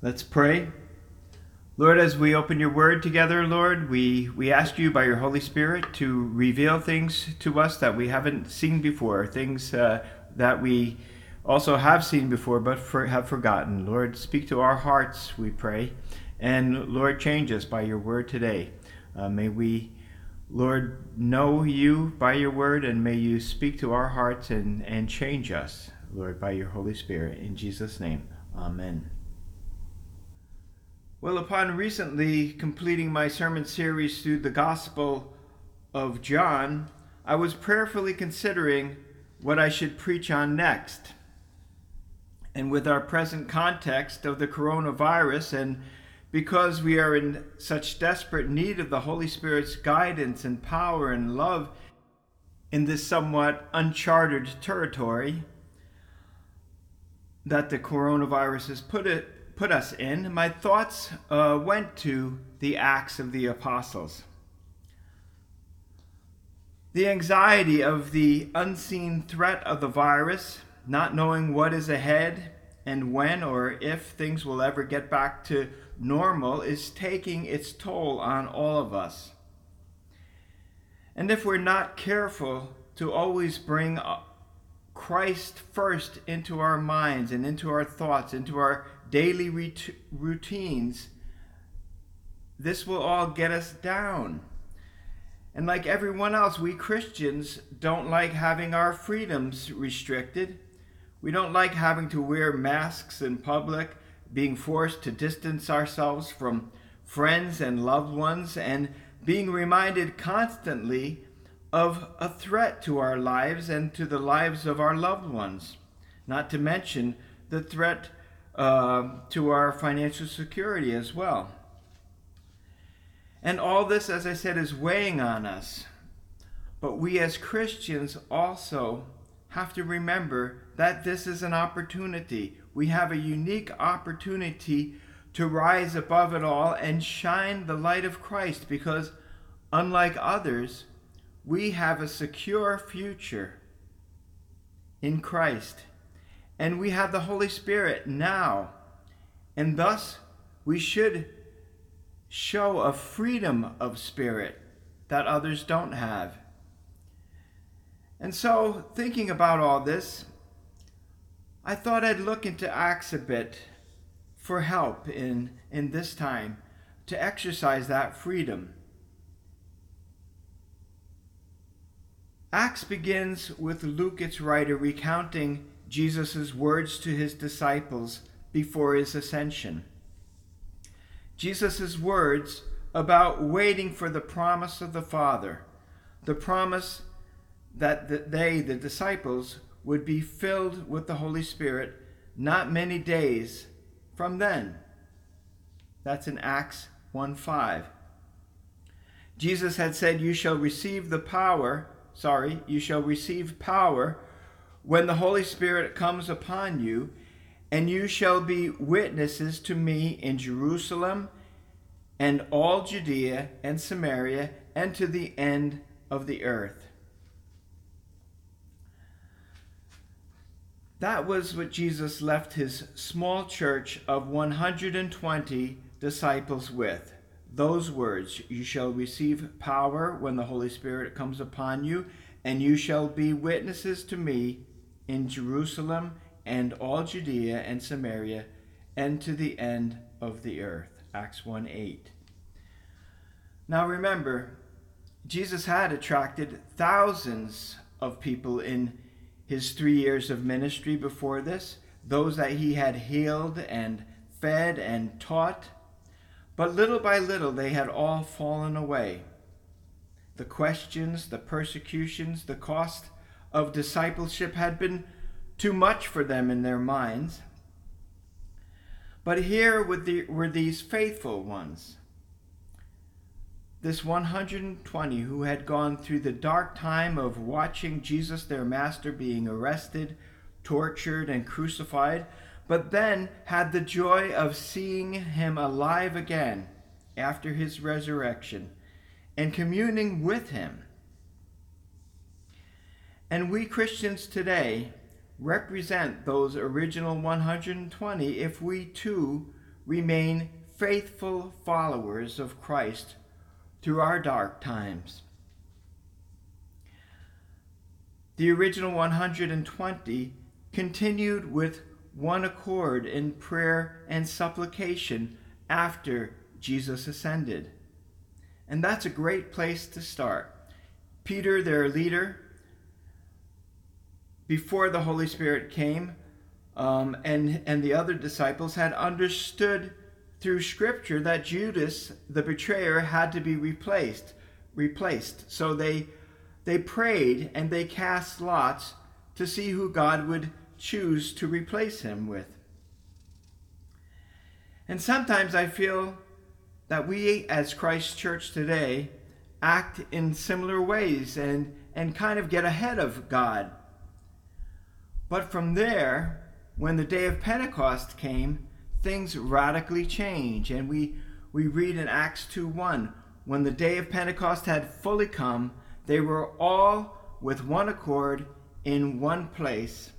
Let's pray. Lord, as we open your word together, Lord, we, we ask you by your Holy Spirit to reveal things to us that we haven't seen before, things uh, that we also have seen before but for, have forgotten. Lord, speak to our hearts, we pray. And Lord, change us by your word today. Uh, may we, Lord, know you by your word, and may you speak to our hearts and, and change us, Lord, by your Holy Spirit. In Jesus' name, amen. Well, upon recently completing my sermon series through the Gospel of John, I was prayerfully considering what I should preach on next. And with our present context of the coronavirus, and because we are in such desperate need of the Holy Spirit's guidance and power and love in this somewhat uncharted territory that the coronavirus has put it put us in, my thoughts uh, went to the Acts of the Apostles. The anxiety of the unseen threat of the virus, not knowing what is ahead and when or if things will ever get back to normal, is taking its toll on all of us. And if we're not careful to always bring Christ first into our minds and into our thoughts, into our daily routines, this will all get us down. And like everyone else, we Christians don't like having our freedoms restricted. We don't like having to wear masks in public, being forced to distance ourselves from friends and loved ones, and being reminded constantly of a threat to our lives and to the lives of our loved ones, not to mention the threat uh, to our financial security as well. And all this, as I said, is weighing on us. But we as Christians also have to remember that this is an opportunity. We have a unique opportunity to rise above it all and shine the light of Christ because, unlike others, we have a secure future in Christ. And we have the Holy Spirit now. And thus, we should show a freedom of spirit that others don't have. And so, thinking about all this, I thought I'd look into Acts a bit for help in, in this time to exercise that freedom. Acts begins with Luke, its writer, recounting Jesus' words to his disciples before his ascension. Jesus' words about waiting for the promise of the Father, the promise that they, the disciples, would be filled with the Holy Spirit not many days from then. That's in Acts 1 5. Jesus had said, You shall receive the power, sorry, you shall receive power when the Holy Spirit comes upon you, and you shall be witnesses to me in Jerusalem and all Judea and Samaria and to the end of the earth. That was what Jesus left his small church of 120 disciples with. Those words You shall receive power when the Holy Spirit comes upon you, and you shall be witnesses to me in Jerusalem and all Judea and Samaria and to the end of the earth. Acts 1 8. Now remember, Jesus had attracted thousands of people in his three years of ministry before this, those that he had healed and fed and taught. But little by little, they had all fallen away. The questions, the persecutions, the cost of discipleship had been too much for them in their minds. But here were these faithful ones. This 120 who had gone through the dark time of watching Jesus, their master, being arrested, tortured, and crucified, but then had the joy of seeing him alive again after his resurrection and communing with him and we Christians today represent those original 120 if we too remain faithful followers of Christ through our dark times. The original 120 continued with one accord in prayer and supplication after Jesus ascended. And that's a great place to start. Peter, their leader, before the Holy Spirit came, um, and, and the other disciples had understood through Scripture that Judas, the betrayer, had to be replaced. Replaced. So they they prayed and they cast lots to see who God would choose to replace him with. And sometimes I feel that we, as Christ Church today, act in similar ways and, and kind of get ahead of God. But from there, when the day of Pentecost came, things radically change. And we, we read in Acts 2 1 when the day of Pentecost had fully come, they were all with one accord in one place.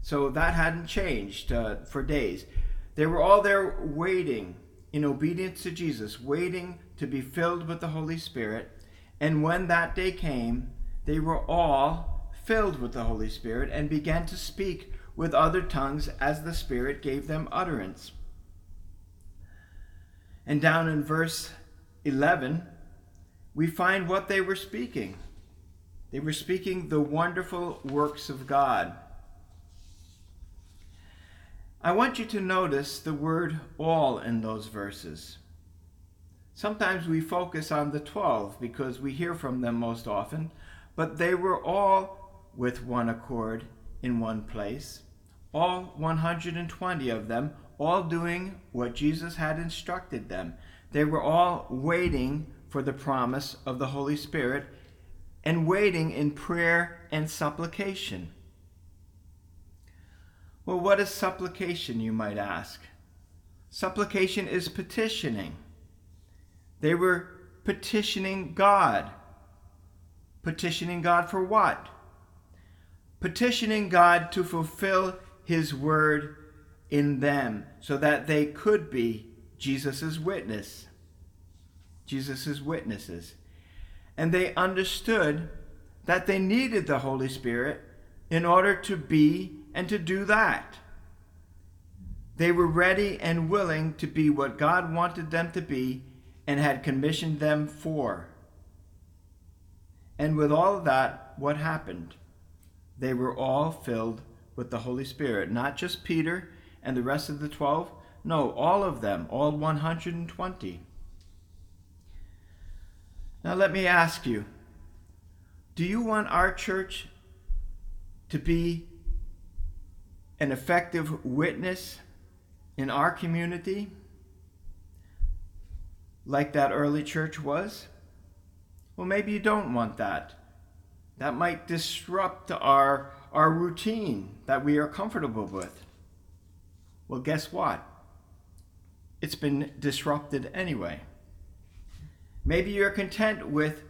So that hadn't changed uh, for days. They were all there waiting in obedience to Jesus, waiting to be filled with the Holy Spirit. And when that day came, they were all filled with the Holy Spirit and began to speak with other tongues as the Spirit gave them utterance. And down in verse 11, we find what they were speaking. They were speaking the wonderful works of God. I want you to notice the word all in those verses. Sometimes we focus on the 12 because we hear from them most often, but they were all with one accord in one place, all 120 of them, all doing what Jesus had instructed them. They were all waiting for the promise of the Holy Spirit and waiting in prayer and supplication. Well, what is supplication, you might ask? Supplication is petitioning. They were petitioning God. Petitioning God for what? Petitioning God to fulfill His word in them so that they could be Jesus' witness. Jesus' witnesses. And they understood that they needed the Holy Spirit in order to be and to do that. They were ready and willing to be what God wanted them to be and had commissioned them for. And with all of that, what happened? They were all filled with the Holy Spirit. Not just Peter and the rest of the 12, no, all of them, all 120. Now, let me ask you do you want our church to be an effective witness in our community like that early church was? Well, maybe you don't want that. That might disrupt our, our routine that we are comfortable with. Well, guess what? It's been disrupted anyway. Maybe you're content with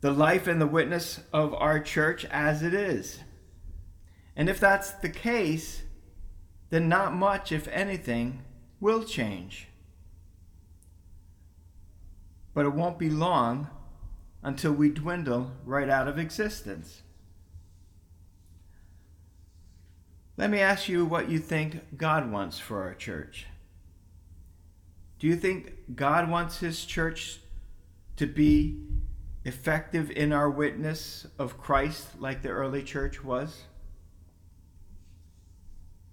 the life and the witness of our church as it is. And if that's the case, then not much, if anything, will change. But it won't be long until we dwindle right out of existence. Let me ask you what you think God wants for our church. Do you think God wants His church to be effective in our witness of Christ like the early church was?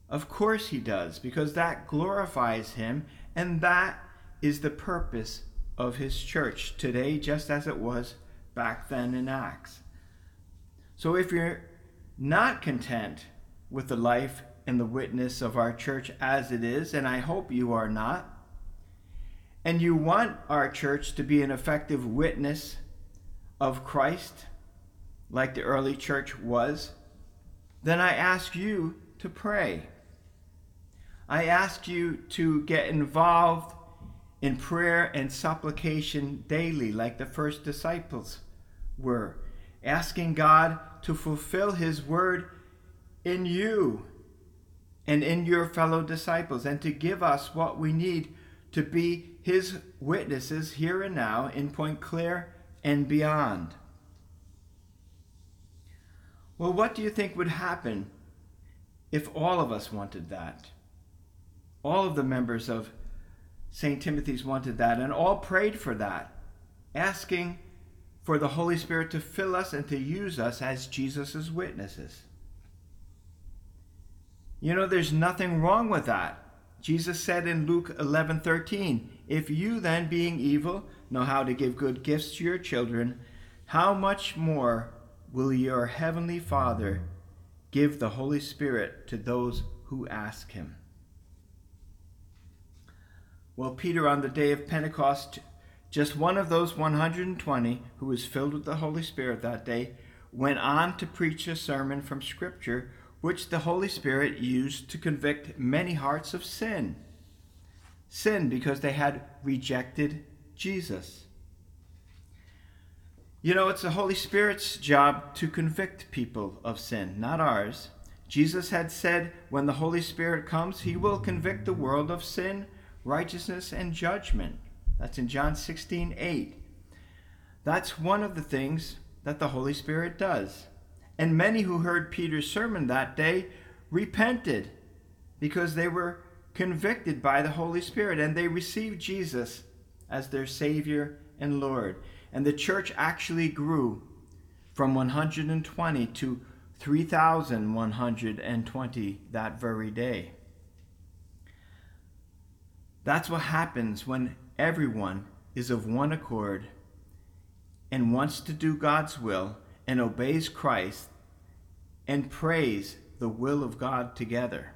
Of course he does, because that glorifies him, and that is the purpose of his church today, just as it was back then in Acts. So if you're not content with the life and the witness of our church as it is, and I hope you are not, and you want our church to be an effective witness of Christ, like the early church was, then I ask you to pray. I ask you to get involved in prayer and supplication daily, like the first disciples were, asking God to fulfill His word in you and in your fellow disciples, and to give us what we need to be his witnesses here and now in Pointe-Claire and beyond. Well, what do you think would happen if all of us wanted that? All of the members of St. Timothy's wanted that, and all prayed for that, asking for the Holy Spirit to fill us and to use us as Jesus' witnesses. You know, there's nothing wrong with that. Jesus said in Luke 11:13, "If you then being evil know how to give good gifts to your children, how much more will your heavenly Father give the Holy Spirit to those who ask him?" Well, Peter on the day of Pentecost, just one of those 120 who was filled with the Holy Spirit that day, went on to preach a sermon from Scripture which the Holy Spirit used to convict many hearts of sin. Sin because they had rejected Jesus. You know, it's the Holy Spirit's job to convict people of sin, not ours. Jesus had said, when the Holy Spirit comes, he will convict the world of sin, righteousness, and judgment. That's in John 16 8. That's one of the things that the Holy Spirit does. And many who heard Peter's sermon that day repented because they were convicted by the Holy Spirit and they received Jesus as their Savior and Lord. And the church actually grew from 120 to 3,120 that very day. That's what happens when everyone is of one accord and wants to do God's will and obeys Christ and prays the will of God together.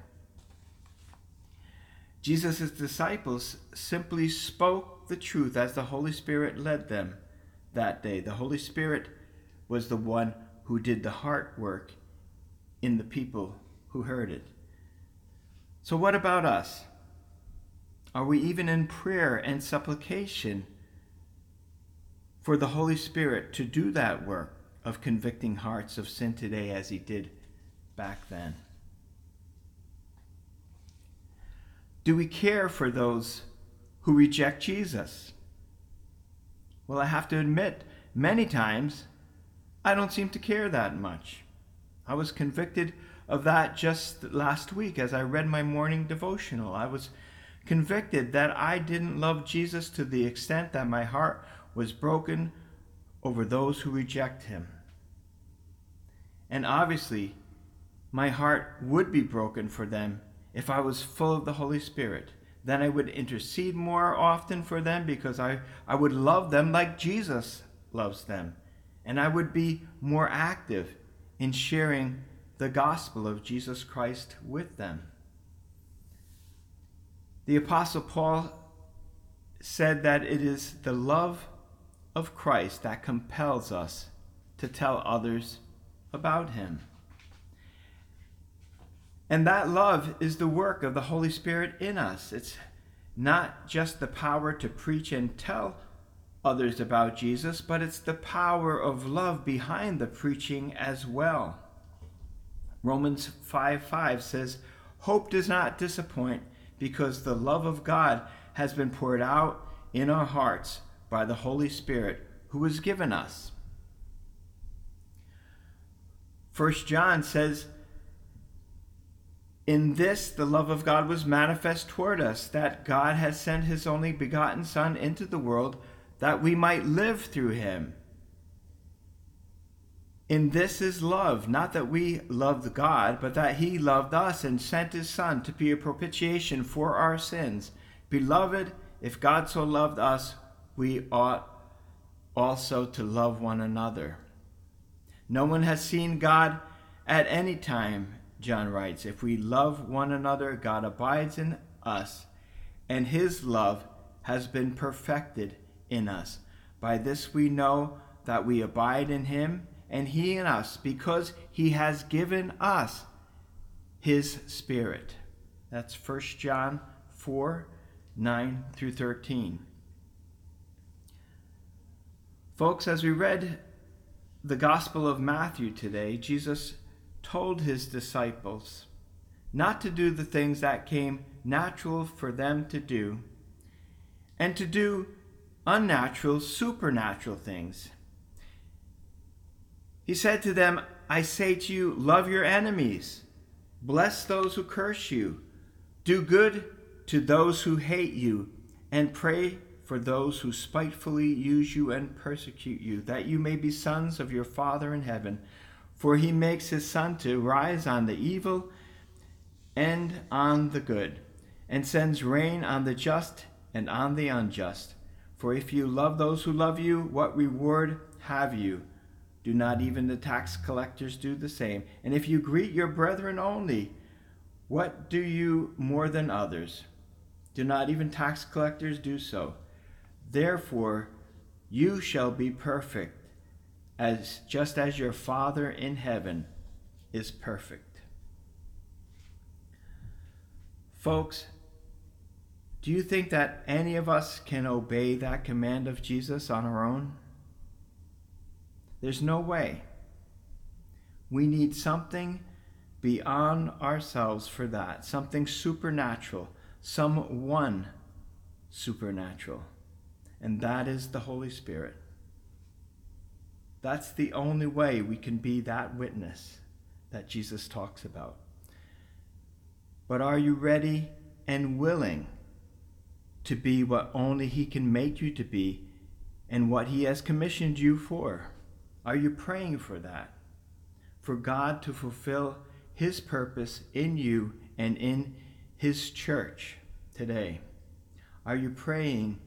Jesus' disciples simply spoke the truth as the Holy Spirit led them that day. The Holy Spirit was the one who did the heart work in the people who heard it. So, what about us? Are we even in prayer and supplication for the Holy Spirit to do that work? of convicting hearts of sin today as he did back then? Do we care for those who reject Jesus? Well, I have to admit, many times I don't seem to care that much. I was convicted of that just last week as I read my morning devotional. I was convicted that I didn't love Jesus to the extent that my heart was broken over those who reject him. And obviously, my heart would be broken for them if I was full of the Holy Spirit. Then I would intercede more often for them because I, I would love them like Jesus loves them. And I would be more active in sharing the gospel of Jesus Christ with them. The Apostle Paul said that it is the love of Christ that compels us to tell others about him. And that love is the work of the Holy Spirit in us. It's not just the power to preach and tell others about Jesus, but it's the power of love behind the preaching as well. Romans 5 5 says, Hope does not disappoint because the love of God has been poured out in our hearts by the Holy Spirit who was given us. First John says, In this the love of God was manifest toward us, that God has sent his only begotten Son into the world that we might live through him. In this is love, not that we loved God, but that he loved us and sent his Son to be a propitiation for our sins. Beloved, if God so loved us, we ought also to love one another. No one has seen God at any time, John writes. If we love one another, God abides in us, and his love has been perfected in us. By this we know that we abide in him and he in us, because he has given us his Spirit. That's 1 John 4 9 through 13. Folks, as we read the Gospel of Matthew today, Jesus told his disciples not to do the things that came natural for them to do, and to do unnatural, supernatural things. He said to them, I say to you, love your enemies, bless those who curse you, do good to those who hate you, and pray for those who spitefully use you and persecute you, that you may be sons of your Father in heaven. For he makes his sun to rise on the evil and on the good, and sends rain on the just and on the unjust. For if you love those who love you, what reward have you? Do not even the tax collectors do the same? And if you greet your brethren only, what do you more than others? Do not even tax collectors do so? Therefore, you shall be perfect, as just as your Father in heaven is perfect. Folks, do you think that any of us can obey that command of Jesus on our own? There's no way. We need something beyond ourselves for that, something supernatural, someone supernatural and that is the Holy Spirit. That's the only way we can be that witness that Jesus talks about. But are you ready and willing to be what only He can make you to be and what He has commissioned you for? Are you praying for that? For God to fulfill His purpose in you and in His church today? Are you praying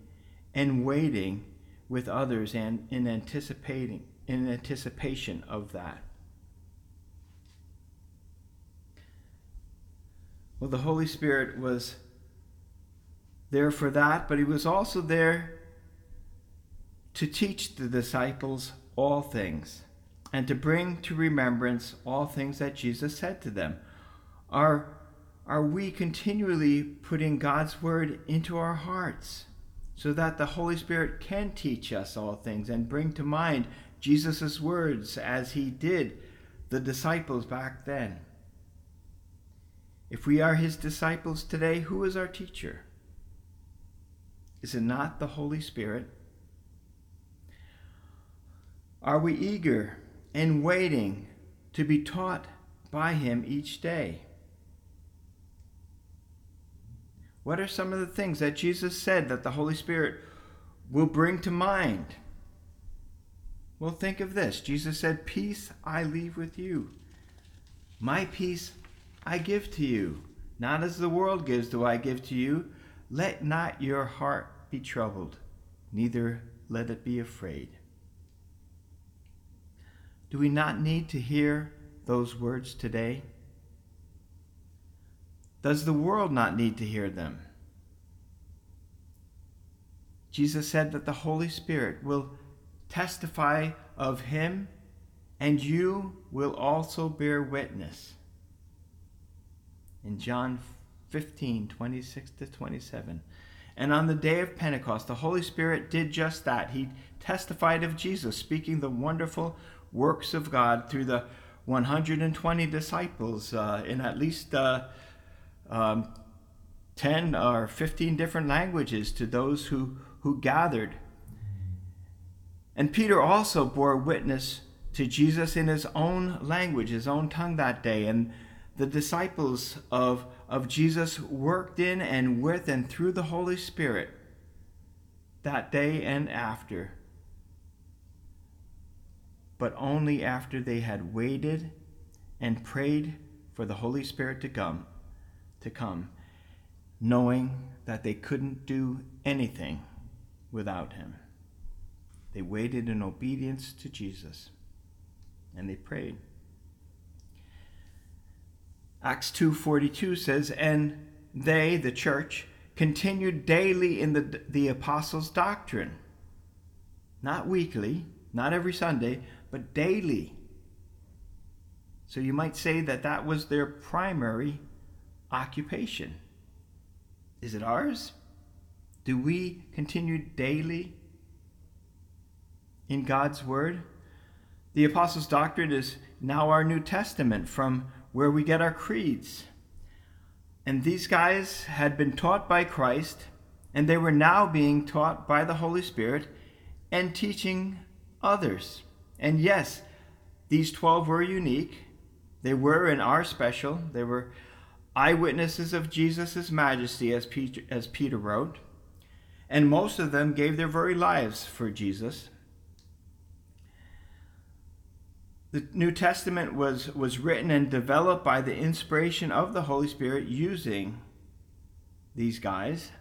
and waiting with others and in anticipating in anticipation of that. Well, the Holy Spirit was there for that, but he was also there to teach the disciples all things and to bring to remembrance all things that Jesus said to them. Are, are we continually putting God's word into our hearts? so that the Holy Spirit can teach us all things and bring to mind Jesus' words as he did the disciples back then. If we are his disciples today, who is our teacher? Is it not the Holy Spirit? Are we eager and waiting to be taught by him each day? What are some of the things that Jesus said that the Holy Spirit will bring to mind? Well, think of this Jesus said, Peace I leave with you. My peace I give to you. Not as the world gives do I give to you. Let not your heart be troubled, neither let it be afraid. Do we not need to hear those words today? Does the world not need to hear them? Jesus said that the Holy Spirit will testify of him, and you will also bear witness. In John 15 26 to 27. And on the day of Pentecost, the Holy Spirit did just that. He testified of Jesus, speaking the wonderful works of God through the 120 disciples uh, in at least uh, um, 10 or 15 different languages to those who, who gathered. And Peter also bore witness to Jesus in his own language, his own tongue that day. And the disciples of, of Jesus worked in and with and through the Holy Spirit that day and after. But only after they had waited and prayed for the Holy Spirit to come to come, knowing that they couldn't do anything without him. They waited in obedience to Jesus and they prayed. Acts 2:42 says, "And they, the church, continued daily in the the apostles' doctrine." Not weekly, not every Sunday, but daily. So you might say that that was their primary occupation. Is it ours? Do we continue daily in God's Word? The Apostles' Doctrine is now our New Testament from where we get our creeds. And these guys had been taught by Christ, and they were now being taught by the Holy Spirit and teaching others. And yes, these 12 were unique. They were and are special. They were eyewitnesses of Jesus' majesty, as Peter, as Peter wrote. And most of them gave their very lives for Jesus. The New Testament was, was written and developed by the inspiration of the Holy Spirit using these guys.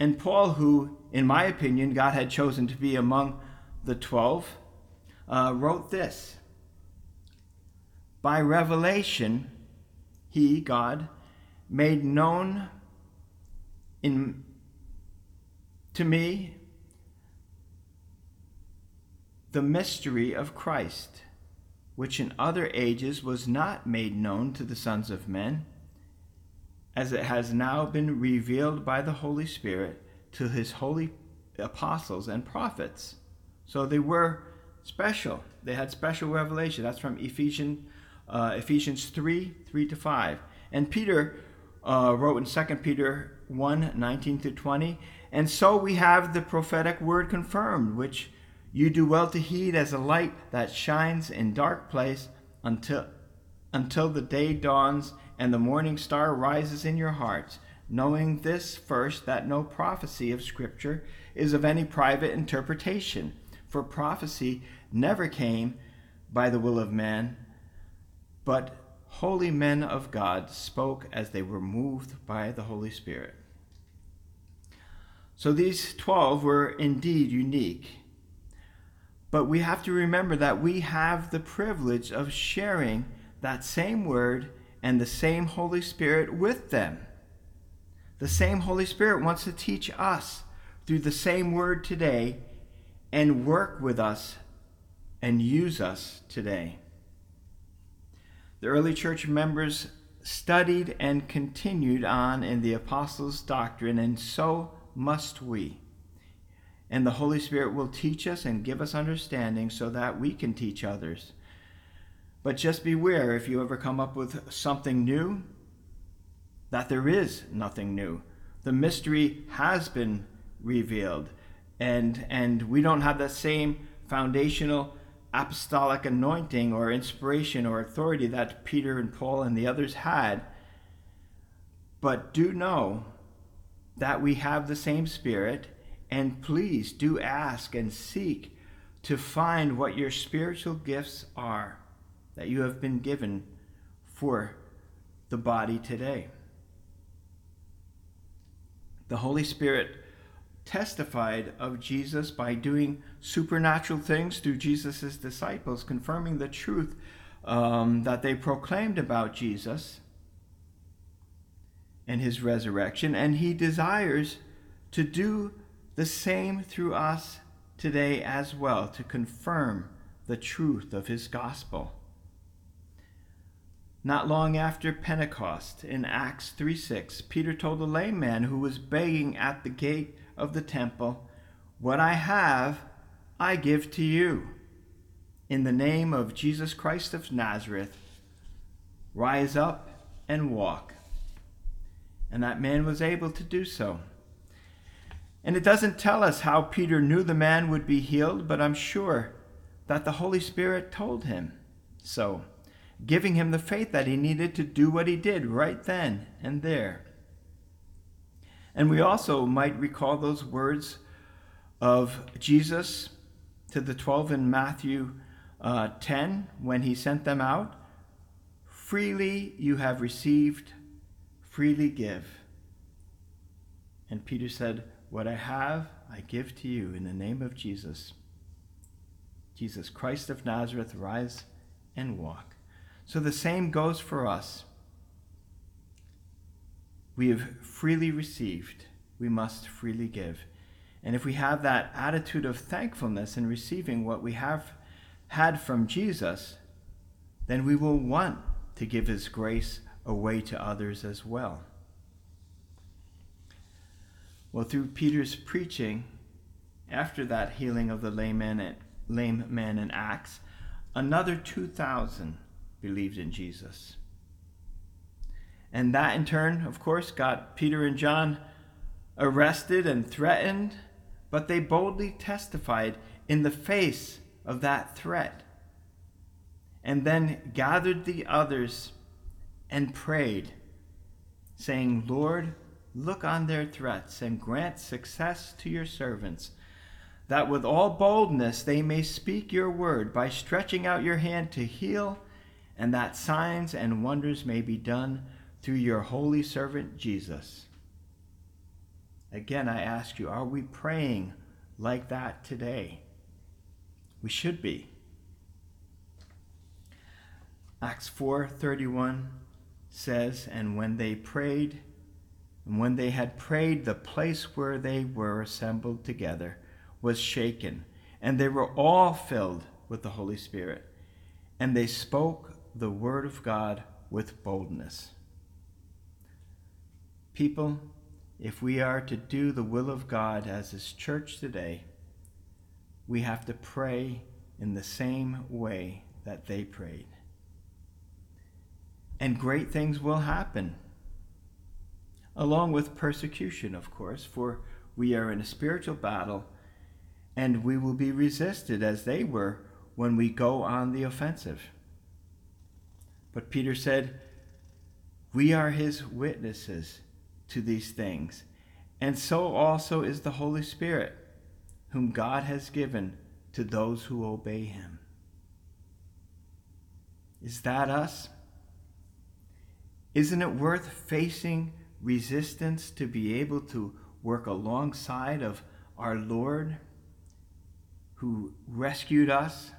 And Paul, who, in my opinion, God had chosen to be among the twelve, uh, wrote this By revelation, he, God, made known in, to me the mystery of Christ, which in other ages was not made known to the sons of men, as it has now been revealed by the Holy Spirit to his holy apostles and prophets. So they were special. They had special revelation. That's from Ephesians, uh, Ephesians 3 3 to 5. And Peter uh, wrote in 2 Peter 1 19 to 20. And so we have the prophetic word confirmed, which you do well to heed as a light that shines in dark place until, until the day dawns and the morning star rises in your hearts, knowing this first, that no prophecy of Scripture is of any private interpretation. For prophecy never came by the will of man, but holy men of God spoke as they were moved by the Holy Spirit. So these 12 were indeed unique. But we have to remember that we have the privilege of sharing that same word and the same Holy Spirit with them. The same Holy Spirit wants to teach us through the same word today and work with us and use us today. The early church members studied and continued on in the apostles' doctrine, and so must we. And the Holy Spirit will teach us and give us understanding so that we can teach others. But just beware if you ever come up with something new, that there is nothing new. The mystery has been revealed, and, and we don't have that same foundational apostolic anointing or inspiration or authority that Peter and Paul and the others had. But do know that we have the same Spirit, and please do ask and seek to find what your spiritual gifts are that you have been given for the body today. The Holy Spirit testified of Jesus by doing supernatural things through Jesus' disciples, confirming the truth um, that they proclaimed about Jesus and his resurrection. And he desires to do the same through us today as well, to confirm the truth of his gospel. Not long after Pentecost, in Acts 3 6, Peter told a lame man who was begging at the gate of the temple, What I have, I give to you. In the name of Jesus Christ of Nazareth, rise up and walk. And that man was able to do so. And it doesn't tell us how Peter knew the man would be healed, but I'm sure that the Holy Spirit told him so giving him the faith that he needed to do what he did right then and there. And we also might recall those words of Jesus to the 12 in Matthew uh, 10 when he sent them out Freely you have received, freely give. And Peter said, What I have, I give to you in the name of Jesus. Jesus Christ of Nazareth, rise and walk. So the same goes for us. We have freely received, we must freely give. And if we have that attitude of thankfulness in receiving what we have had from Jesus, then we will want to give his grace away to others as well. Well, through Peter's preaching, after that healing of the lame man, lame man in Acts, another 2,000 believed in Jesus. And that in turn, of course, got Peter and John arrested and threatened, but they boldly testified in the face of that threat. And then gathered the others and prayed, saying, Lord, look on their threats and grant success to your servants, that with all boldness they may speak your word by stretching out your hand to heal, and that signs and wonders may be done through your holy servant Jesus. Again, I ask you, are we praying like that today? We should be. Acts 4:31 says, "And when they prayed, and when they had prayed, the place where they were assembled together was shaken, and they were all filled with the Holy Spirit, and they spoke the word of God with boldness." People, if we are to do the will of God as His church today, we have to pray in the same way that they prayed. And great things will happen, along with persecution, of course, for we are in a spiritual battle and we will be resisted as they were when we go on the offensive. But Peter said, We are his witnesses to these things. And so also is the Holy Spirit, whom God has given to those who obey him. Is that us? Isn't it worth facing resistance to be able to work alongside of our Lord who rescued us?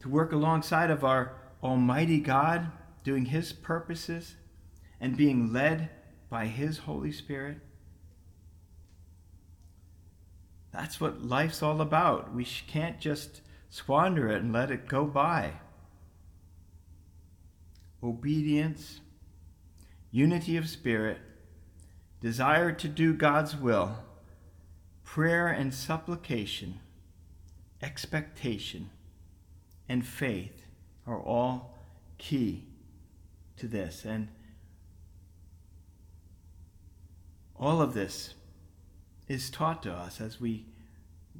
To work alongside of our Almighty God doing His purposes and being led by His Holy Spirit? That's what life's all about. We can't just squander it and let it go by. Obedience, unity of spirit, desire to do God's will, prayer and supplication, expectation, and faith are all key to this. And All of this is taught to us as we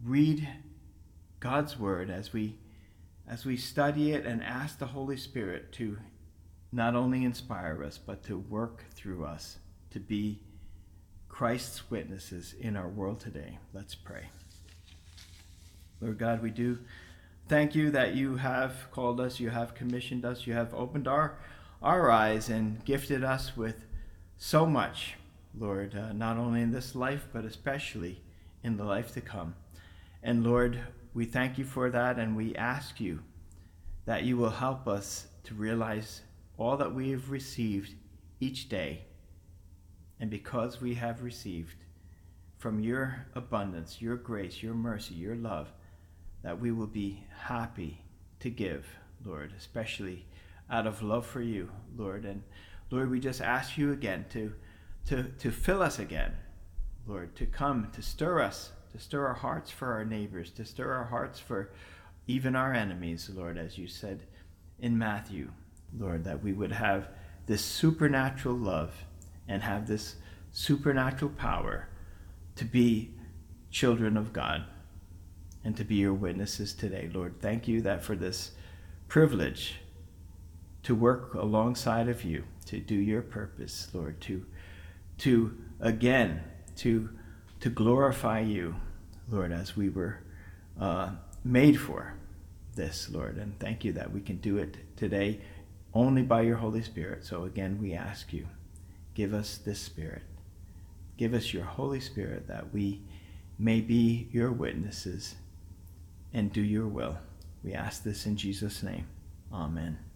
read God's word, as we as we study it and ask the Holy Spirit to not only inspire us, but to work through us to be Christ's witnesses in our world today. Let's pray. Lord God, we do thank you that you have called us, you have commissioned us, you have opened our, our eyes and gifted us with so much Lord, uh, not only in this life, but especially in the life to come. And Lord, we thank you for that, and we ask you that you will help us to realize all that we have received each day. And because we have received from your abundance, your grace, your mercy, your love, that we will be happy to give, Lord, especially out of love for you, Lord. And Lord, we just ask you again to to, to fill us again, Lord, to come, to stir us, to stir our hearts for our neighbors, to stir our hearts for even our enemies, Lord, as you said in Matthew, Lord, that we would have this supernatural love and have this supernatural power to be children of God and to be your witnesses today. Lord, thank you that for this privilege to work alongside of you, to do your purpose, Lord, to to again to to glorify you, Lord, as we were uh, made for this, Lord. And thank you that we can do it today only by your Holy Spirit. So again, we ask you, give us this Spirit. Give us your Holy Spirit that we may be your witnesses and do your will. We ask this in Jesus' name. Amen.